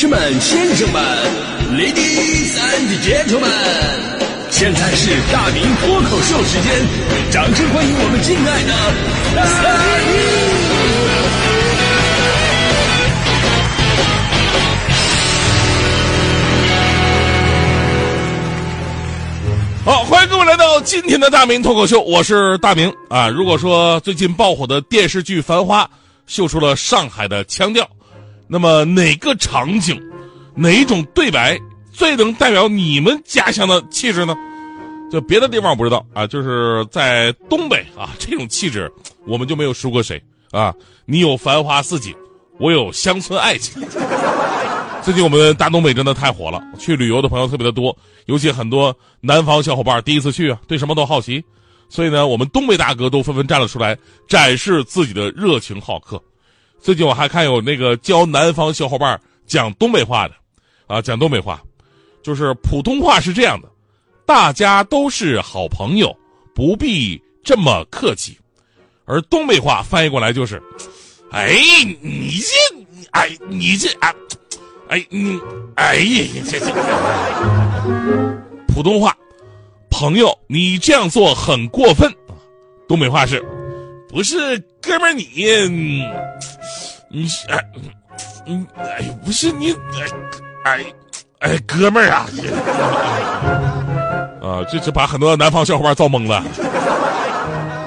士们、先生们，Ladies and Gentlemen，现在是大明脱口秀时间，掌声欢迎我们敬爱的大明！好，欢迎各位来到今天的大明脱口秀，我是大明啊。如果说最近爆火的电视剧《繁花》秀出了上海的腔调。那么哪个场景，哪一种对白最能代表你们家乡的气质呢？就别的地方我不知道啊，就是在东北啊，这种气质我们就没有输过谁啊。你有繁花似锦，我有乡村爱情。最近我们大东北真的太火了，去旅游的朋友特别的多，尤其很多南方小伙伴第一次去啊，对什么都好奇，所以呢，我们东北大哥都纷纷站了出来，展示自己的热情好客。最近我还看有那个教南方小伙伴讲东北话的，啊，讲东北话，就是普通话是这样的，大家都是好朋友，不必这么客气，而东北话翻译过来就是，哎，你这，哎，你这，哎，哎，你，哎呀，这这，普通话，朋友，你这样做很过分啊，东北话是，不是哥们儿你。你哎，嗯，哎，不是你，哎，哎，哥们儿啊，啊，这这把很多南方小伙伴造懵了，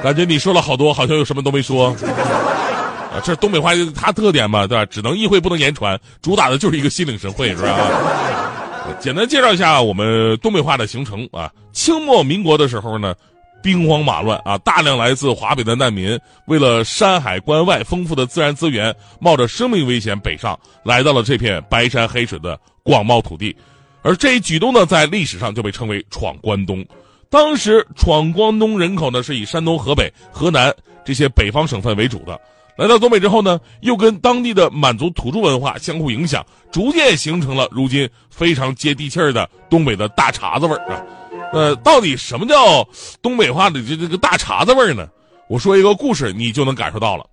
感觉你说了好多，好像又什么都没说，啊，这东北话它特点嘛，对吧？只能意会不能言传，主打的就是一个心领神会，是吧？简单介绍一下我们东北话的形成啊，清末民国的时候呢。兵荒马乱啊！大量来自华北的难民，为了山海关外丰富的自然资源，冒着生命危险北上，来到了这片白山黑水的广袤土地。而这一举动呢，在历史上就被称为闯关东。当时闯关东人口呢，是以山东、河北、河南这些北方省份为主的。来到东北之后呢，又跟当地的满族土著文化相互影响，逐渐形成了如今非常接地气儿的东北的大碴子味儿啊。呃，到底什么叫东北话的这这个大碴子味儿呢？我说一个故事，你就能感受到了。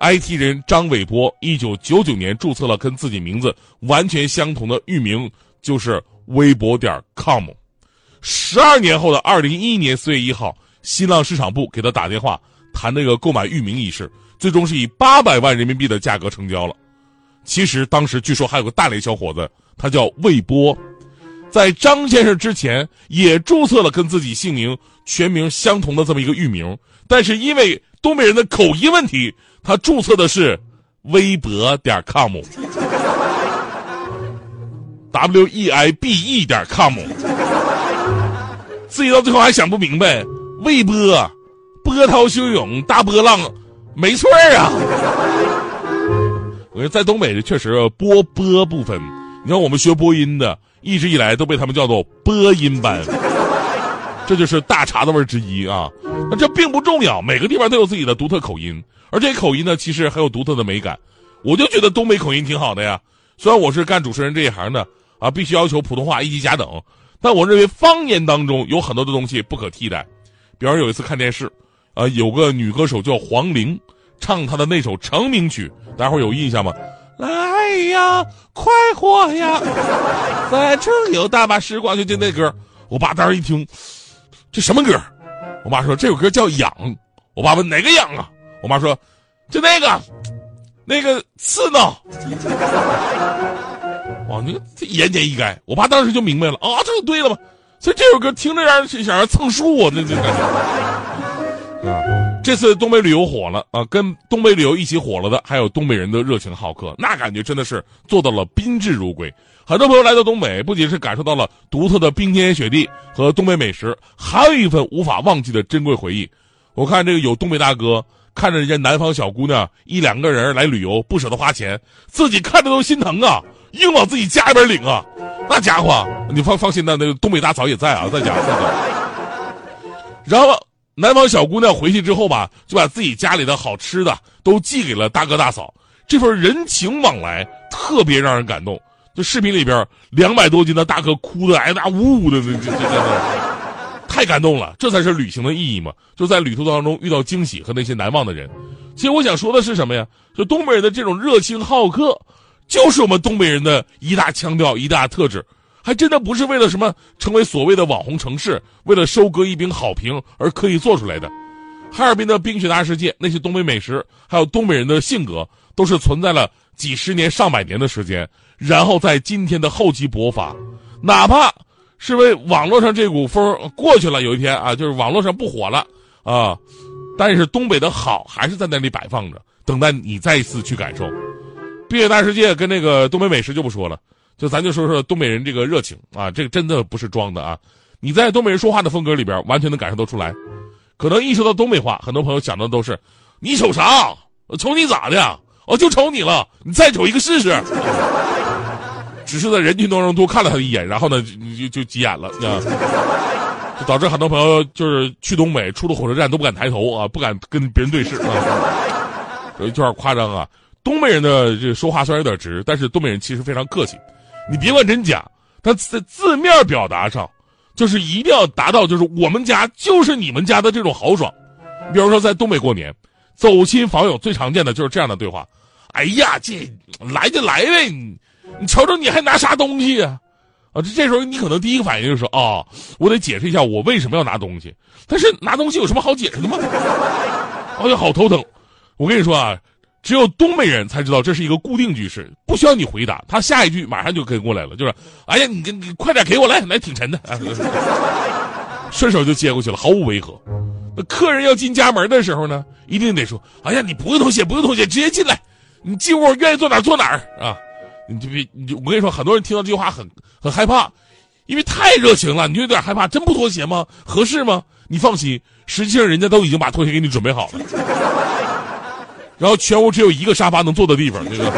IT 人张伟波一九九九年注册了跟自己名字完全相同的域名，就是微博点 com。十二年后的二零一一年四月一号，新浪市场部给他打电话谈那个购买域名一事，最终是以八百万人民币的价格成交了。其实当时据说还有个大连小伙子，他叫魏波。在张先生之前，也注册了跟自己姓名全名相同的这么一个域名，但是因为东北人的口音问题，他注册的是微博点 com，w e i b e 点 com，自己到最后还想不明白，微波，波涛汹涌大波浪，没错啊。我觉得在东北的确实波波部分，你看我们学播音的。一直以来都被他们叫做播音班，这就是大碴子味之一啊。那这并不重要，每个地方都有自己的独特口音，而这口音呢，其实很有独特的美感。我就觉得东北口音挺好的呀。虽然我是干主持人这一行的啊，必须要求普通话一级甲等，但我认为方言当中有很多的东西不可替代。比方有一次看电视，啊，有个女歌手叫黄龄，唱她的那首成名曲，大家伙有印象吗？来呀，快活呀！反正有大把时光，就听那歌。我爸当时一听，这什么歌？我妈说这首歌叫《痒》。我爸问哪个痒啊？我妈说，就那个，那个刺挠。哇，你这言简意赅。我爸当时就明白了啊，这就对了嘛。所以这首歌听着让人想要蹭树啊，那那感觉。这次东北旅游火了啊，跟东北旅游一起火了的还有东北人的热情好客，那感觉真的是做到了宾至如归。很多朋友来到东北，不仅是感受到了独特的冰天雪地和东北美食，还有一份无法忘记的珍贵回忆。我看这个有东北大哥看着人家南方小姑娘一两个人来旅游不舍得花钱，自己看着都心疼啊，硬往自己家里边领啊。那家伙，你放放心的，那个东北大嫂也在啊，在家在家。然后。南方小姑娘回去之后吧，就把自己家里的好吃的都寄给了大哥大嫂，这份人情往来特别让人感动。就视频里边两百多斤的大哥哭的哎呀呜呜的，这这这太感动了。这才是旅行的意义嘛，就在旅途当中遇到惊喜和那些难忘的人。其实我想说的是什么呀？就东北人的这种热情好客，就是我们东北人的一大腔调、一大特质，还真的不是为了什么成为所谓的网红城市，为了收割一饼好评而刻意做出来的。哈尔滨的冰雪大世界，那些东北美食，还有东北人的性格，都是存在了几十年、上百年的时间，然后在今天的厚积薄发，哪怕是为网络上这股风过去了，有一天啊，就是网络上不火了啊，但是东北的好还是在那里摆放着，等待你再一次去感受。冰雪大世界跟那个东北美食就不说了，就咱就说说东北人这个热情啊，这个真的不是装的啊，你在东北人说话的风格里边，完全能感受得出来。可能一说到东北话，很多朋友想的都是，你瞅啥？我瞅你咋的？我就瞅你了，你再瞅一个试试。只是在人群当中多看了他一眼，然后呢，就就就急眼了，啊，就导致很多朋友就是去东北，出了火车站都不敢抬头啊，不敢跟别人对视啊，有点夸张啊。东北人的这说话虽然有点直，但是东北人其实非常客气，你别管真假，他在字面表达上。就是一定要达到，就是我们家就是你们家的这种豪爽。比如说在东北过年，走亲访友最常见的就是这样的对话：“哎呀，这来就来呗，你你瞅瞅你还拿啥东西啊？”啊，这这时候你可能第一个反应就是说：“啊，我得解释一下我为什么要拿东西。”但是拿东西有什么好解释的吗？哎呀，好头疼！我跟你说啊。只有东北人才知道这是一个固定句式，不需要你回答，他下一句马上就跟过来了，就是：哎呀，你你快点给我来，来挺沉的，顺手就接过去了，毫无违和。那客人要进家门的时候呢，一定得说：哎呀，你不用脱鞋，不用脱鞋，直接进来，你进屋愿意坐哪坐哪儿啊！你就别，你就我跟你说，很多人听到这句话很很害怕，因为太热情了，你就有点害怕。真不脱鞋吗？合适吗？你放心，实际上人家都已经把拖鞋给你准备好了。然后全屋只有一个沙发能坐的地方，这个。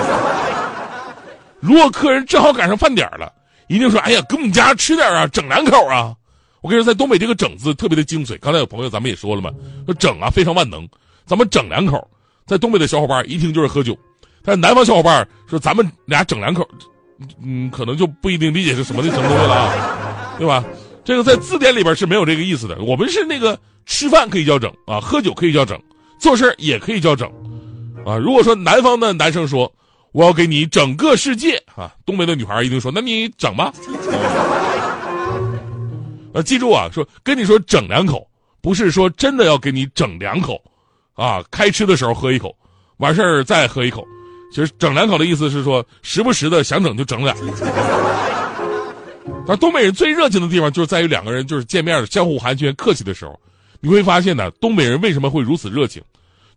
如果客人正好赶上饭点了，一定说：“哎呀，给我们家吃点啊，整两口啊。”我跟你说，在东北这个“整”字特别的精髓。刚才有朋友咱们也说了嘛，说“整”啊非常万能，咱们整两口，在东北的小伙伴一听就是喝酒，但南方小伙伴说咱们俩整两口，嗯，可能就不一定理解是什么的程度了啊，对吧？这个在字典里边是没有这个意思的。我们是那个吃饭可以叫整啊，喝酒可以叫整，做事也可以叫整。啊，如果说南方的男生说我要给你整个世界啊，东北的女孩一定说那你整吧。呃，记住啊，说跟你说整两口，不是说真的要给你整两口，啊，开吃的时候喝一口，完事儿再喝一口。其实整两口的意思是说时不时的想整就整俩。但东北人最热情的地方就是在于两个人就是见面相互寒暄客气的时候，你会发现呢，东北人为什么会如此热情？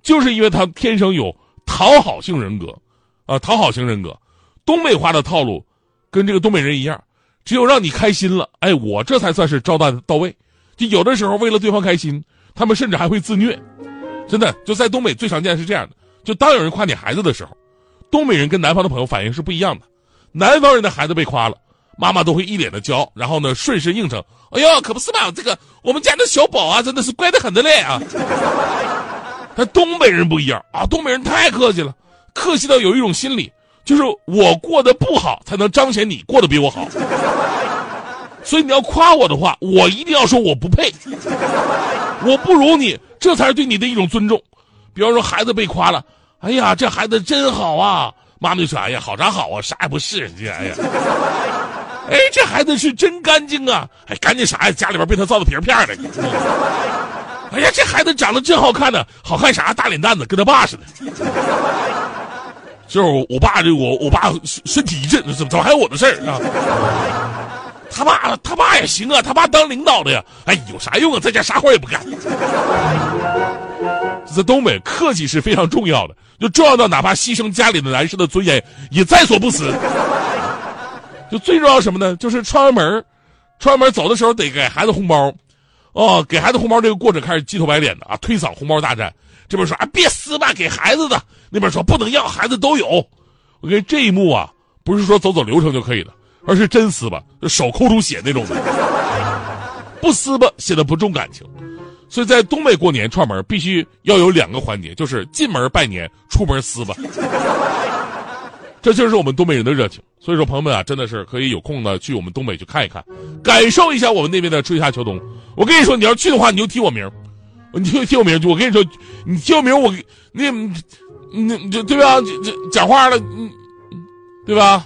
就是因为他天生有讨好性人格，啊，讨好型人格，东北话的套路，跟这个东北人一样，只有让你开心了，哎，我这才算是招待到位。就有的时候为了对方开心，他们甚至还会自虐，真的就在东北最常见是这样的。就当有人夸你孩子的时候，东北人跟南方的朋友反应是不一样的。南方人的孩子被夸了，妈妈都会一脸的骄傲，然后呢顺势应承，哎呦，可不是嘛，这个我们家的小宝啊，真的是乖得很的嘞啊。但东北人不一样啊！东北人太客气了，客气到有一种心理，就是我过得不好，才能彰显你过得比我好。所以你要夸我的话，我一定要说我不配，我不如你，这才是对你的一种尊重。比方说孩子被夸了，哎呀，这孩子真好啊！妈妈就说：“哎呀，好啥好啊，啥也不是。”这哎呀，哎，这孩子是真干净啊！哎，干净啥呀？家里边被他造的皮片的。哎呀，这孩子长得真好看呢！好看啥？大脸蛋子，跟他爸似的。就是我爸这我我爸身体一震，怎么怎么还有我的事儿啊？他爸他爸也行啊，他爸当领导的呀。哎，有啥用啊？在家啥活也不干。在东北，客气是非常重要的，就重要到哪怕牺牲家里的男士的尊严也在所不辞。就最重要什么呢？就是串完门，串完门走的时候得给孩子红包。哦，给孩子红包这个过程开始鸡头白脸的啊，推搡红包大战。这边说啊，别撕吧，给孩子的。那边说不能要，孩子都有。我跟这一幕啊，不是说走走流程就可以的，而是真撕吧，手抠出血那种的。不撕吧，显得不重感情。所以在东北过年串门，必须要有两个环节，就是进门拜年，出门撕吧。这就是我们东北人的热情，所以说朋友们啊，真的是可以有空呢去我们东北去看一看，感受一下我们那边的春夏秋冬。我跟你说，你要去的话，你就提我名，你就提我名。我跟你说，你提我名，我那，那就对吧？这讲话了，对对吧？